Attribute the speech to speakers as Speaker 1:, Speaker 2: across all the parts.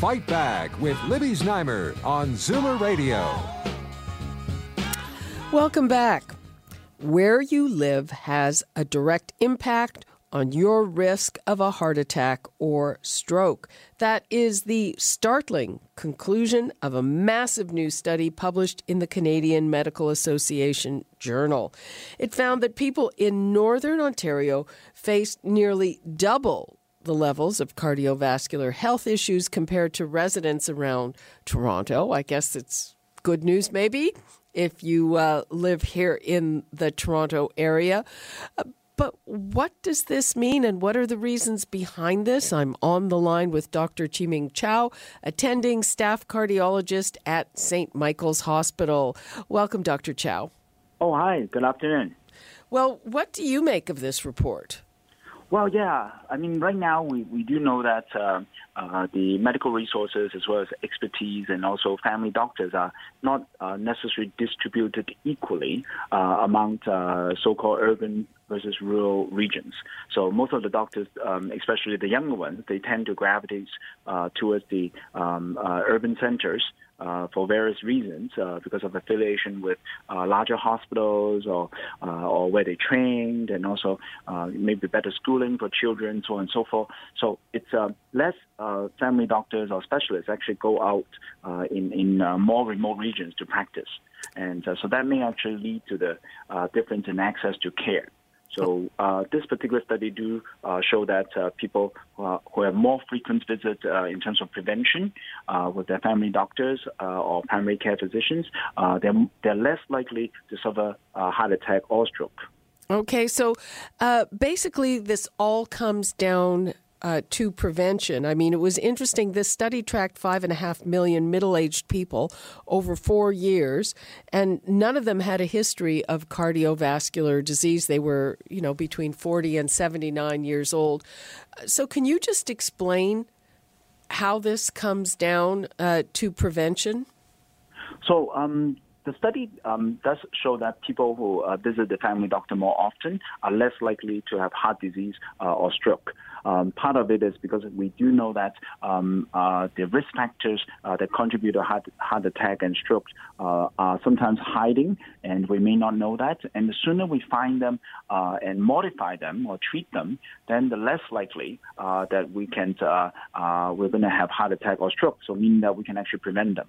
Speaker 1: Fight Back with Libby Znaimer on Zoomer Radio.
Speaker 2: Welcome back. Where you live has a direct impact on your risk of a heart attack or stroke. That is the startling conclusion of a massive new study published in the Canadian Medical Association Journal. It found that people in Northern Ontario faced nearly double the levels of cardiovascular health issues compared to residents around Toronto. I guess it's good news, maybe, if you uh, live here in the Toronto area. Uh, but what does this mean and what are the reasons behind this? I'm on the line with Dr. Chi-Ming Chow, attending staff cardiologist at St. Michael's Hospital. Welcome, Dr. Chow.
Speaker 3: Oh, hi. Good afternoon.
Speaker 2: Well, what do you make of this report?
Speaker 3: Well, yeah. I mean, right now we, we do know that uh, uh, the medical resources as well as expertise and also family doctors are not uh, necessarily distributed equally uh, among uh, so-called urban versus rural regions. So most of the doctors, um, especially the younger ones, they tend to gravitate uh, towards the um, urban centers uh, for various reasons, uh, because of affiliation with uh, larger hospitals or uh, or where they trained, and also uh, maybe better schooling for children, so on and so forth. So it's uh, less family doctors or specialists actually go out in in more remote regions to practice, and so that may actually lead to the difference in access to care. So uh, this particular study do uh, show that uh, people who, have more frequent visits uh, in terms of prevention uh, with their family doctors uh, or primary care physicians, they're, they're less likely to suffer heart attack or stroke.
Speaker 2: Okay, so basically, this all comes down uh, to prevention. I mean, it was interesting. This study tracked five and a half million middle aged people over four years, and none of them had a history of cardiovascular disease. They were, you know, between 40 and 79 years old. So, can you just explain how this comes down uh, to prevention?
Speaker 3: So, um, the study um, does show that people who uh, visit the family doctor more often are less likely to have heart disease uh, or stroke. Um, part of it is because we do know that um, uh, the risk factors uh, that contribute to heart, heart attack and stroke uh, are sometimes hiding, and we may not know that. And the sooner we find them uh, and modify them or treat them, then the less likely that we can we're going to have heart attack or stroke. So meaning that we can actually prevent them.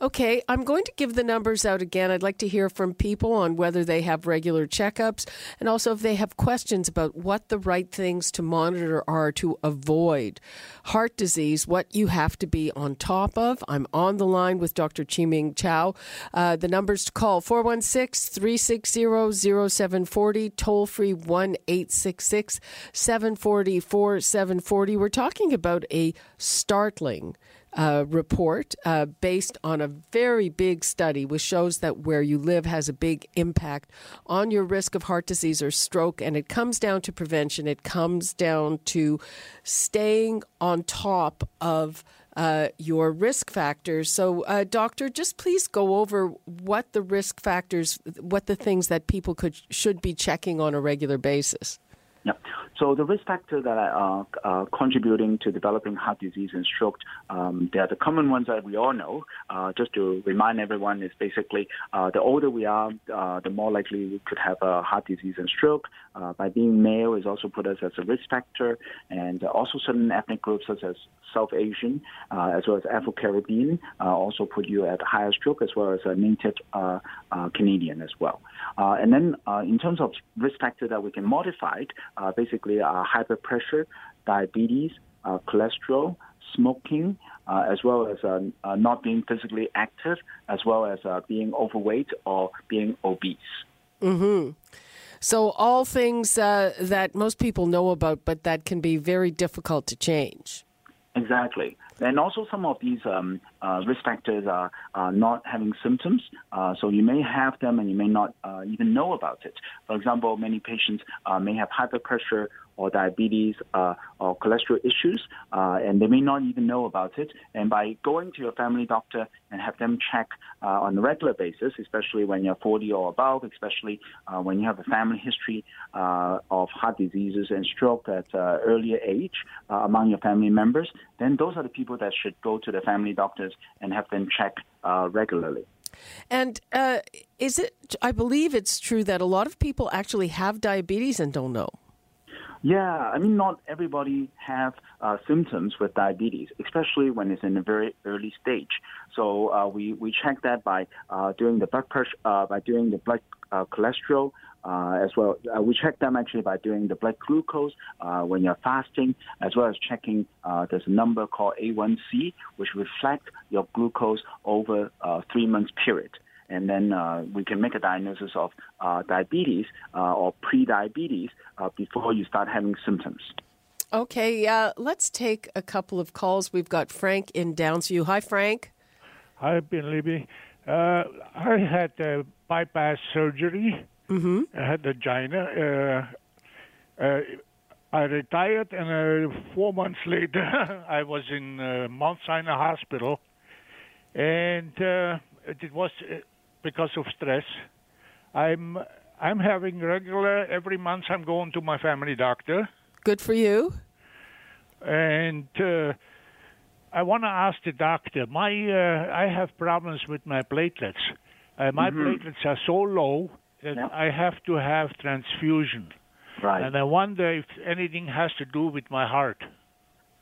Speaker 2: Okay, I'm going to give the numbers out again. I'd like to hear from people on whether they have regular checkups and also if they have questions about what the right things to monitor are to avoid heart disease, what you have to be on top of. I'm on the line with Dr. Chi-Ming Chow. Uh, the numbers to call 416 360 0740, toll free 1 866 740 4740. We're talking about a startling uh, report uh, based on a very big study, which shows that where you live has a big impact on your risk of heart disease or stroke. And it comes down to prevention, it comes down to staying on top of. Uh, your risk factors. So, uh, doctor, just please go over what the risk factors, what the things that people could should be checking on a regular basis.
Speaker 3: Yeah. So the risk factors that are uh, contributing to developing heart disease and stroke, um, they are the common ones that we all know. Uh, just to remind everyone, is basically uh, the older we are, uh, the more likely we could have heart disease and stroke. Uh, by being male is also put us as a risk factor, and also certain ethnic groups such as South Asian uh, as well as Afro-Caribbean also put you at higher stroke as well as a native Canadian as well. and then in terms of risk factor that we can modify, uh, basically uh, hyper pressure, diabetes, uh, cholesterol, smoking, uh, as well as uh, uh, not being physically active, as well as being overweight or being obese.
Speaker 2: Mm-hmm. So, all things that most people know about, but that can be very difficult to change.
Speaker 3: Exactly. And also, some of these um, uh, risk factors are, are not having symptoms. Uh, so you may have them and you may not uh, even know about it. For example, many patients uh, may have high blood pressure or diabetes uh, or cholesterol issues, uh, and they may not even know about it. And by going to your family doctor and have them check uh, on a regular basis, especially when you're 40 or above, especially uh, when you have a family history uh, of heart diseases and stroke at uh, earlier age among your family members, then those are the people that should go to the family doctors and have them check regularly.
Speaker 2: And uh, is it? I believe it's true that a lot of people actually have diabetes and don't know.
Speaker 3: Yeah, I mean, not everybody have uh, symptoms with diabetes, especially when it's in a very early stage. So uh, we we check that by uh, doing the blood pressure, uh, by doing the blood uh, cholesterol. Uh, as well, we check them actually by doing the blood glucose when you're fasting, as well as checking. there's a number called A1C, which reflects your glucose over a three months period and then uh, we can make a diagnosis of uh, diabetes uh, or pre-diabetes uh, before you start having symptoms.
Speaker 2: Okay, uh, let's take a couple of calls. We've got Frank in Downsview. Hi, Frank.
Speaker 4: Hi, Ben Libby. Uh, I had a bypass surgery.
Speaker 2: Mm-hmm.
Speaker 4: I had angina. I retired, and four months later, I was in Mount Sinai Hospital, and it was because of stress. I'm I'm having regular every month. I'm going to my family doctor.
Speaker 2: Good for you.
Speaker 4: And uh, I want to ask the doctor. My uh, I have problems with my platelets. Uh, my mm-hmm. platelets are so low that yeah. I have to have transfusion.
Speaker 3: Right.
Speaker 4: And I wonder if anything has to do with my heart.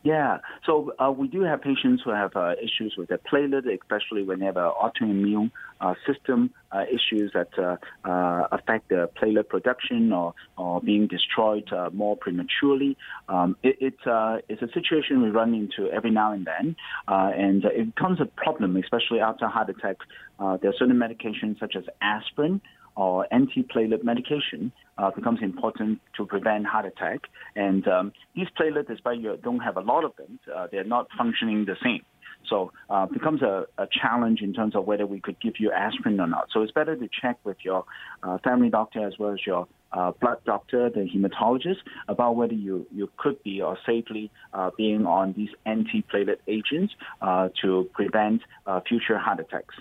Speaker 3: Yeah, so uh, we do have patients who have uh, issues with their platelet, especially when they have uh, autoimmune uh, system uh, issues that uh, uh, affect the platelet production or, or being destroyed more prematurely. Um, it, it, uh, it's a situation we run into every now and then, uh, and it becomes a problem, especially after heart attack. Uh, there are certain medications such as aspirin or antiplatelet medication uh, becomes important to prevent heart attack. And um, these platelets, despite you don't have a lot of them, uh, they're not functioning the same. So uh, becomes a, a, challenge in terms of whether we could give you aspirin or not. So it's better to check with your uh, family doctor as well as your uh, blood doctor, the hematologist, about whether you, you could be or safely uh, being on these antiplatelet agents uh, to prevent uh, future heart attacks.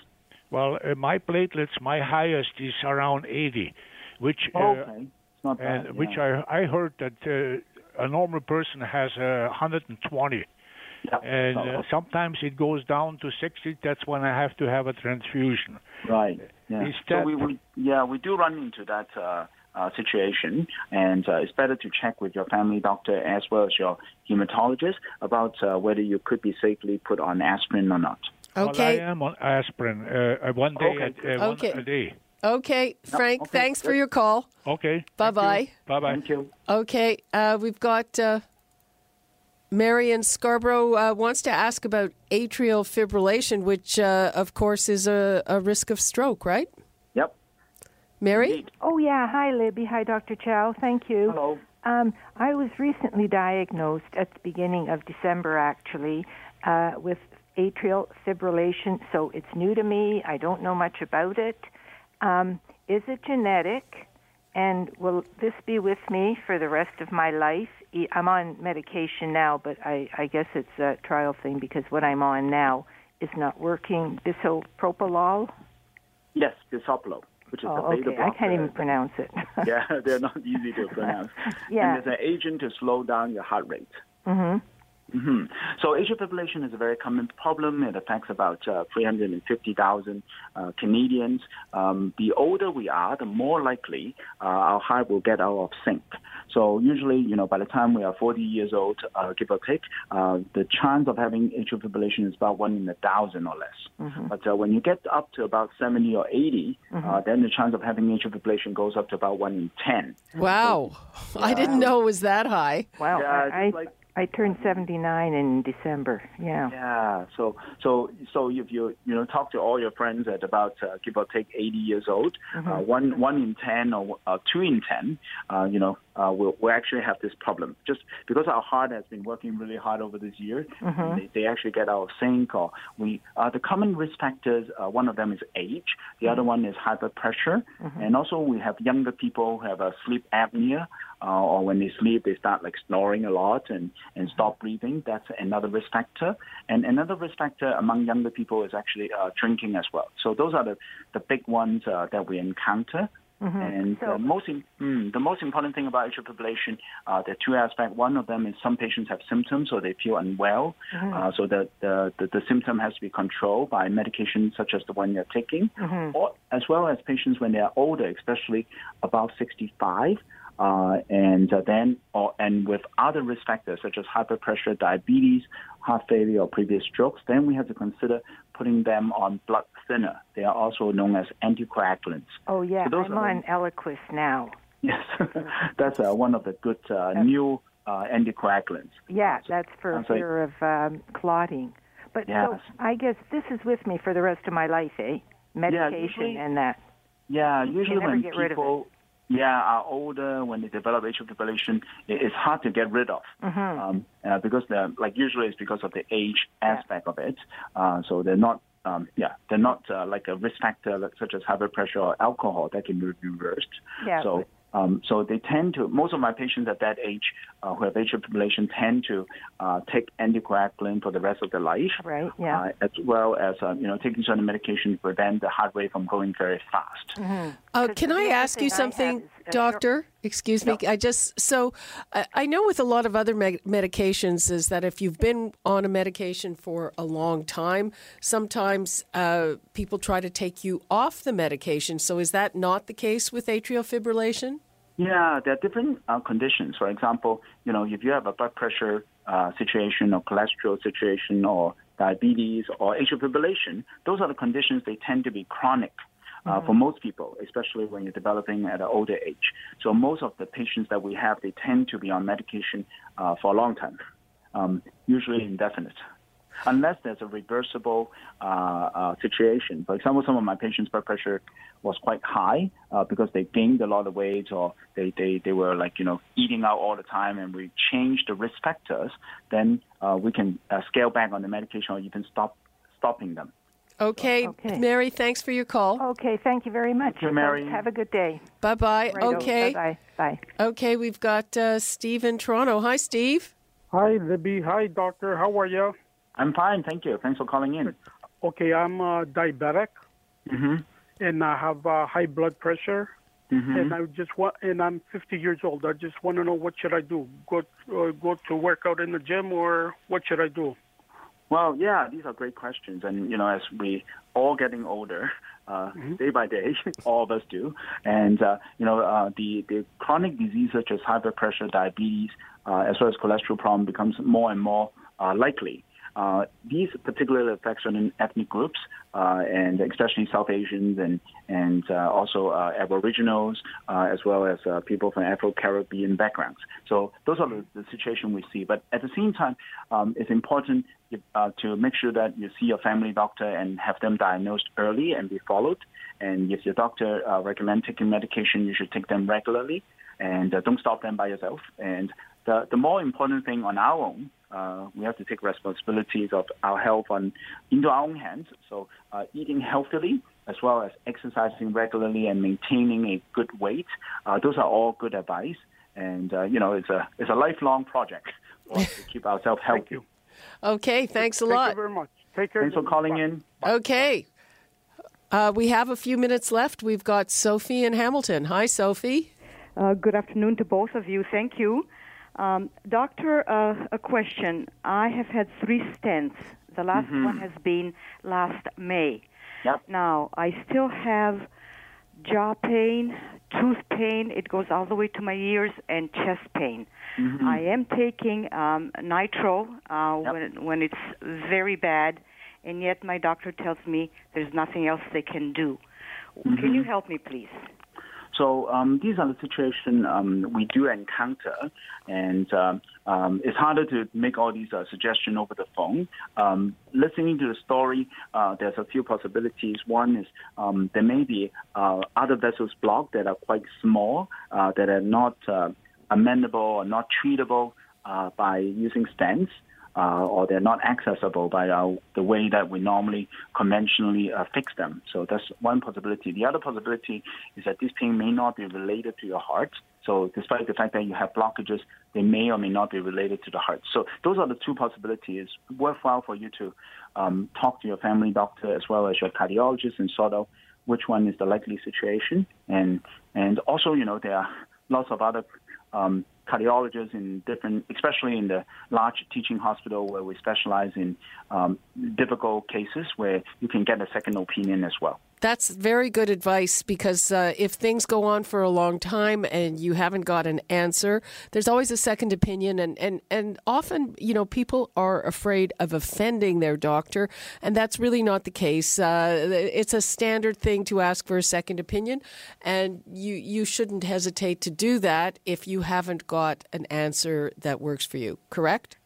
Speaker 4: Well, my platelets, my highest is around 80 which
Speaker 3: uh, okay.
Speaker 4: bad, and yeah. which I I heard that uh, a normal person has uh, 120.
Speaker 3: Yeah.
Speaker 4: And uh, sometimes it goes down to 60. That's when I have to have a transfusion.
Speaker 3: Right. Yeah.
Speaker 4: Is
Speaker 3: so we, we yeah we do run into that uh, uh, situation, and uh, it's better to check with your family doctor as well as your hematologist about uh, whether you could be safely put on aspirin or not.
Speaker 2: Okay.
Speaker 4: Well, I am on aspirin uh, one day
Speaker 3: okay.
Speaker 4: a,
Speaker 2: okay.
Speaker 4: one a day.
Speaker 2: Okay, Frank,
Speaker 3: okay.
Speaker 2: thanks for your call.
Speaker 4: Okay.
Speaker 2: Bye bye.
Speaker 4: Bye bye.
Speaker 3: Thank you.
Speaker 2: Okay, uh, we've got uh, Mary in Scarborough uh, wants to ask about atrial fibrillation, which, uh, of course, is a, a, risk of stroke, right?
Speaker 3: Yep.
Speaker 2: Mary?
Speaker 3: Indeed.
Speaker 5: Oh, yeah. Hi, Libby. Hi, Dr. Chow. Thank you.
Speaker 3: Hello.
Speaker 5: Um, I was recently diagnosed at the beginning of December, actually, uh, with atrial fibrillation. So it's new to me. I don't know much about it. Um, is it genetic? And will this be with me for the rest of my life? I'm on medication now, but I, I guess it's a trial thing because what I'm on now is not working. Bisoprolol?
Speaker 3: Yes, bisoprolol, which is
Speaker 5: oh,
Speaker 3: the
Speaker 5: okay. I can't even pronounce it.
Speaker 3: yeah, they're not easy to pronounce.
Speaker 5: yeah.
Speaker 3: And it's an agent to slow down your heart rate.
Speaker 5: Mm-hmm.
Speaker 3: Mm-hmm. So atrial fibrillation is a very common problem. It affects about uh, 350,000 uh, Canadians. Um, the older we are, the more likely uh, our heart will get out of sync. So usually, you know, by the time we are 40 years old, uh, give or take, uh, the chance of having atrial fibrillation is about one in a thousand or less.
Speaker 5: Mm-hmm.
Speaker 3: But uh, when you get up to about 70 or 80,
Speaker 5: mm-hmm.
Speaker 3: then the chance of having atrial fibrillation goes up to about one in 10.
Speaker 2: Wow, so, I didn't know it was that high.
Speaker 5: Wow,
Speaker 3: yeah,
Speaker 5: I,
Speaker 3: like
Speaker 5: I turned 79 in December. Yeah.
Speaker 3: Yeah. So so so if you you know talk to all your friends at about uh, give or take 80 years old,
Speaker 5: Mm-hmm.
Speaker 3: uh, one one in 10 or uh, two in 10, uh, you know, uh, will will actually have this problem just because our heart has been working really hard over this year.
Speaker 5: Mm-hmm.
Speaker 3: They, they actually get out of sync, or we uh, the common risk factors. Uh, one of them is age. The other one is high blood pressure, and also we have younger people who have a sleep apnea, uh, or when they sleep they start like snoring a lot and and stop breathing. That's another risk factor. And another risk factor among younger people is actually uh, drinking as well. So those are the the big ones uh, that we encounter. And
Speaker 5: So-
Speaker 3: uh, most im- mm, the most important thing about atrial fibrillation, uh, there are two aspects. One of them is some patients have symptoms, so they feel unwell. Uh, so the, the, the, the symptom has to be controlled by medication such as the one you're taking, or as well as patients when they are older, especially about 65. Uh, and uh, then, or, and with other risk factors such as high blood pressure, diabetes, heart failure, or previous strokes, then we have to consider putting them on blood thinner. They are also known as anticoagulants.
Speaker 5: Oh, yeah.
Speaker 3: So
Speaker 5: I'm on Eliquis now.
Speaker 3: Yes, that's uh, one of the good uh, new uh, anticoagulants.
Speaker 5: Yeah, that's for
Speaker 3: like-
Speaker 5: fear of um, clotting. But so I guess this is with me for the rest of my life, eh? Medication
Speaker 3: usually-
Speaker 5: and that.
Speaker 3: Yeah, usually when
Speaker 5: get rid of
Speaker 3: people yeah are older, when they develop atrial fibrillation, it, it's hard to get rid of
Speaker 5: Mm-hmm.
Speaker 3: um, uh, because they're like usually it's because of the age aspect of it. Uh, so they're not. Um, yeah, they're not uh, like a risk factor like, such as high blood pressure or alcohol that can be reversed.
Speaker 5: Yeah,
Speaker 3: So, um, so they tend to. Most of my patients at that age uh, who have atrial fibrillation tend to uh, take anticoagulant for the rest of their life.
Speaker 5: Right, yeah.
Speaker 3: Uh, as well as uh, you know taking certain medication to prevent the heart rate from going very fast.
Speaker 2: Uh,
Speaker 5: Because
Speaker 2: can I ask you
Speaker 5: thing I have
Speaker 2: something,
Speaker 5: uh,
Speaker 2: doctor? Excuse me. I just so I, I know with a lot of other med- medications is that if you've been on a medication for a long time, sometimes uh, people try to take you off the medication. So is that not the case with atrial fibrillation?
Speaker 3: Yeah, there are different uh, conditions. For example, you know, if you have a blood pressure uh, situation or cholesterol situation or diabetes or atrial fibrillation, those are the conditions. They tend to be chronic. Uh, for most people, especially when you're developing at an older age. So most of the patients that we have, they tend to be on medication uh, for a long time, um, usually indefinite unless there's a reversible uh, uh, situation. For example, some of my patients' blood pressure was quite high uh, because they gained a lot of weight or they, they, they were like, you know, eating out all the time and we changed the risk factors, then uh, we can uh, scale back on the medication or even stop stopping them.
Speaker 2: Okay,
Speaker 5: Okay.
Speaker 2: Mary. Thanks for your call.
Speaker 5: Okay, thank you very much.
Speaker 3: you, Mary.
Speaker 5: Have a good day.
Speaker 2: Bye bye.
Speaker 5: Righto.
Speaker 2: Okay.
Speaker 5: Bye-bye. Bye.
Speaker 2: Okay, we've got uh, Steve in Toronto. Hi, Steve.
Speaker 6: Hi, Libby. Hi, doctor. How are you?
Speaker 3: I'm fine, thank you. Thanks for calling in.
Speaker 6: Okay, I'm uh, diabetic,
Speaker 3: hmm
Speaker 6: and I have uh, high blood pressure,
Speaker 3: hmm
Speaker 6: and I just want, and I'm 50 years old. I just want to know what should I do? Go uh, go to work out in the gym, or what should I do?
Speaker 3: Well, yeah, these are great questions, and you know, as we all getting older, uh, day by day, all of us do, and uh, you know, uh, the the chronic disease such as high blood pressure, diabetes, uh, as well as cholesterol problem becomes more and more uh, likely. Uh, these particularly affect certain ethnic groups, uh, and especially South Asians and and uh, also uh, Aboriginals, uh, as well as people from Afro-Caribbean backgrounds. So those are the, the situation we see. But at the same time, um, it's important uh, to make sure that you see your family doctor and have them diagnosed early and be followed. And if your doctor uh, recommend taking medication, you should take them regularly, and don't stop them by yourself. And the the more important thing on our own uh, we have to take responsibilities of our health on into our own hands. So uh, eating healthily, as well as exercising regularly and maintaining a good weight, uh, those are all good advice. And uh, you know, it's a it's a lifelong project for us to keep ourselves healthy.
Speaker 6: Thank you.
Speaker 2: Okay, thanks a lot.
Speaker 6: Thank you very much. Take care.
Speaker 3: Thanks for calling
Speaker 6: Bye.
Speaker 3: in.
Speaker 2: Okay. Uh, we have a few minutes left. We've got Sophie in Hamilton. Hi, Sophie.
Speaker 7: Uh, good afternoon to both of you. Thank you. Um, doctor, uh, a question. I have had three stents. The last one has been last May.
Speaker 3: Yep.
Speaker 7: Now, I still have jaw pain, tooth pain. It goes all the way to my ears, and chest pain. I am taking um, nitro uh,
Speaker 3: Yep.
Speaker 7: when, when it's very bad, and yet my doctor tells me there's nothing else they can do. Can you help me, please?
Speaker 3: So um, these are the situations um, we do encounter, and um, um, it's harder to make all these uh, suggestions over the phone. Um, listening to the story, uh, there's a few possibilities. One is um, there may be uh, other vessels blocked that are quite small, uh, that are not uh, amendable or not treatable uh, by using stents uh, or they're not accessible by our, the way that we normally conventionally uh, fix them. So that's one possibility. The other possibility is that this pain may not be related to your heart. So despite the fact that you have blockages, they may or may not be related to the heart. So those are the two possibilities. It's worthwhile for you to um, talk to your family doctor as well as your cardiologist and sort out which one is the likely situation. And and also, you know, there are lots of other um, cardiologists in different, especially in the large teaching hospital where we specialize in um, difficult cases where you can get a second opinion as well.
Speaker 2: That's very good advice because uh, if things go on for a long time and you haven't got an answer, there's always a second opinion. And, and, and often, you know, people are afraid of offending their doctor, and that's really not the case. Uh, it's a standard thing to ask for a second opinion, and you, you shouldn't hesitate to do that if you haven't got an answer that works for you, correct?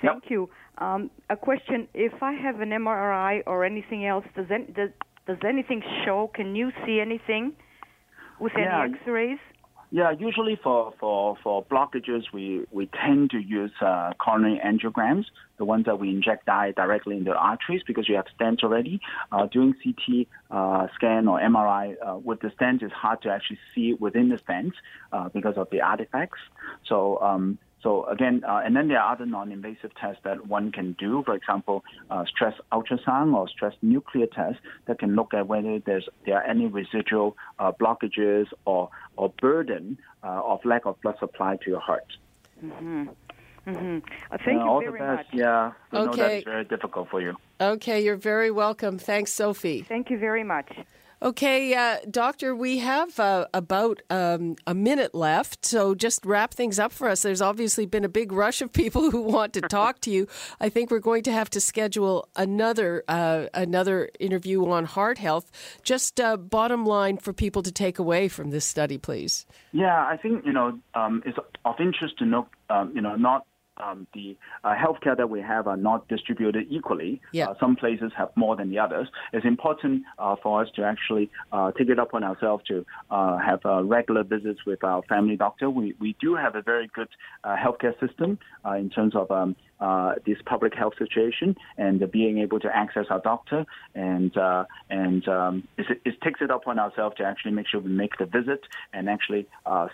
Speaker 7: Thank yep. you. Um, a question: If I have an MRI or anything else, does, any, does does anything show? Can you see anything with
Speaker 3: yeah.
Speaker 7: any X-rays?
Speaker 3: Yeah, usually for, for, for blockages, we, we tend to use uh, coronary angiograms, the ones that we inject dye directly in the arteries because you have stents already. Uh, doing CT uh, scan or MRI uh, with the stents, it's hard to actually see within the stents uh, because of the artifacts. So um, so again, uh, and then there are other non-invasive tests that one can do. For example, uh, stress ultrasound or stress nuclear test that can look at whether there's there are any residual uh, blockages or or burden uh, of lack of blood supply to your heart.
Speaker 7: Mm-hmm. Mm-hmm. Uh, thank you very
Speaker 3: much.
Speaker 7: Yeah,
Speaker 3: we okay. know that is very difficult for you.
Speaker 2: Okay, you're very welcome. Thanks, Sophie.
Speaker 7: Thank you very much.
Speaker 2: Okay, uh, Doctor, we have uh, about um, a minute left, so just wrap things up for us. There's obviously been a big rush of people who want to talk to you. I think we're going to have to schedule another uh, another interview on heart health. Just uh, bottom line for people to take away from this study, please.
Speaker 3: Yeah, I think you know um, it's of interest to know um, you know not um, the uh, healthcare that we have are not distributed equally.
Speaker 2: Yeah.
Speaker 3: Uh, some places have more than the others. It's important uh, for us to actually uh, take it upon ourselves to uh, have uh, regular visits with our family doctor. We, we do have a very good healthcare system in terms of um, this public health situation and being able to access our doctor and and um, it, it, takes it upon ourselves to actually make sure we make the visit and actually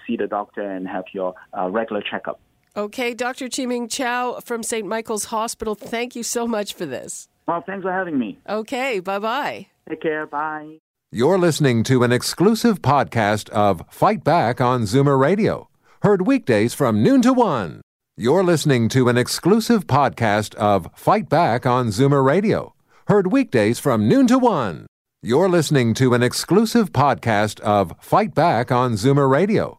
Speaker 3: see the doctor and have your regular checkup.
Speaker 2: Okay, Dr. Chi-Ming Chow from St. Michael's Hospital, thank you so much for this.
Speaker 3: Well, thanks for having me.
Speaker 2: Okay, bye bye.
Speaker 3: Take care. Bye.
Speaker 1: You're listening to an exclusive podcast of Fight Back on Zoomer Radio, heard weekdays from noon to one. You're listening to an exclusive podcast of Fight Back on Zoomer Radio, heard weekdays from noon to one. You're listening to an exclusive podcast of Fight Back on Zoomer Radio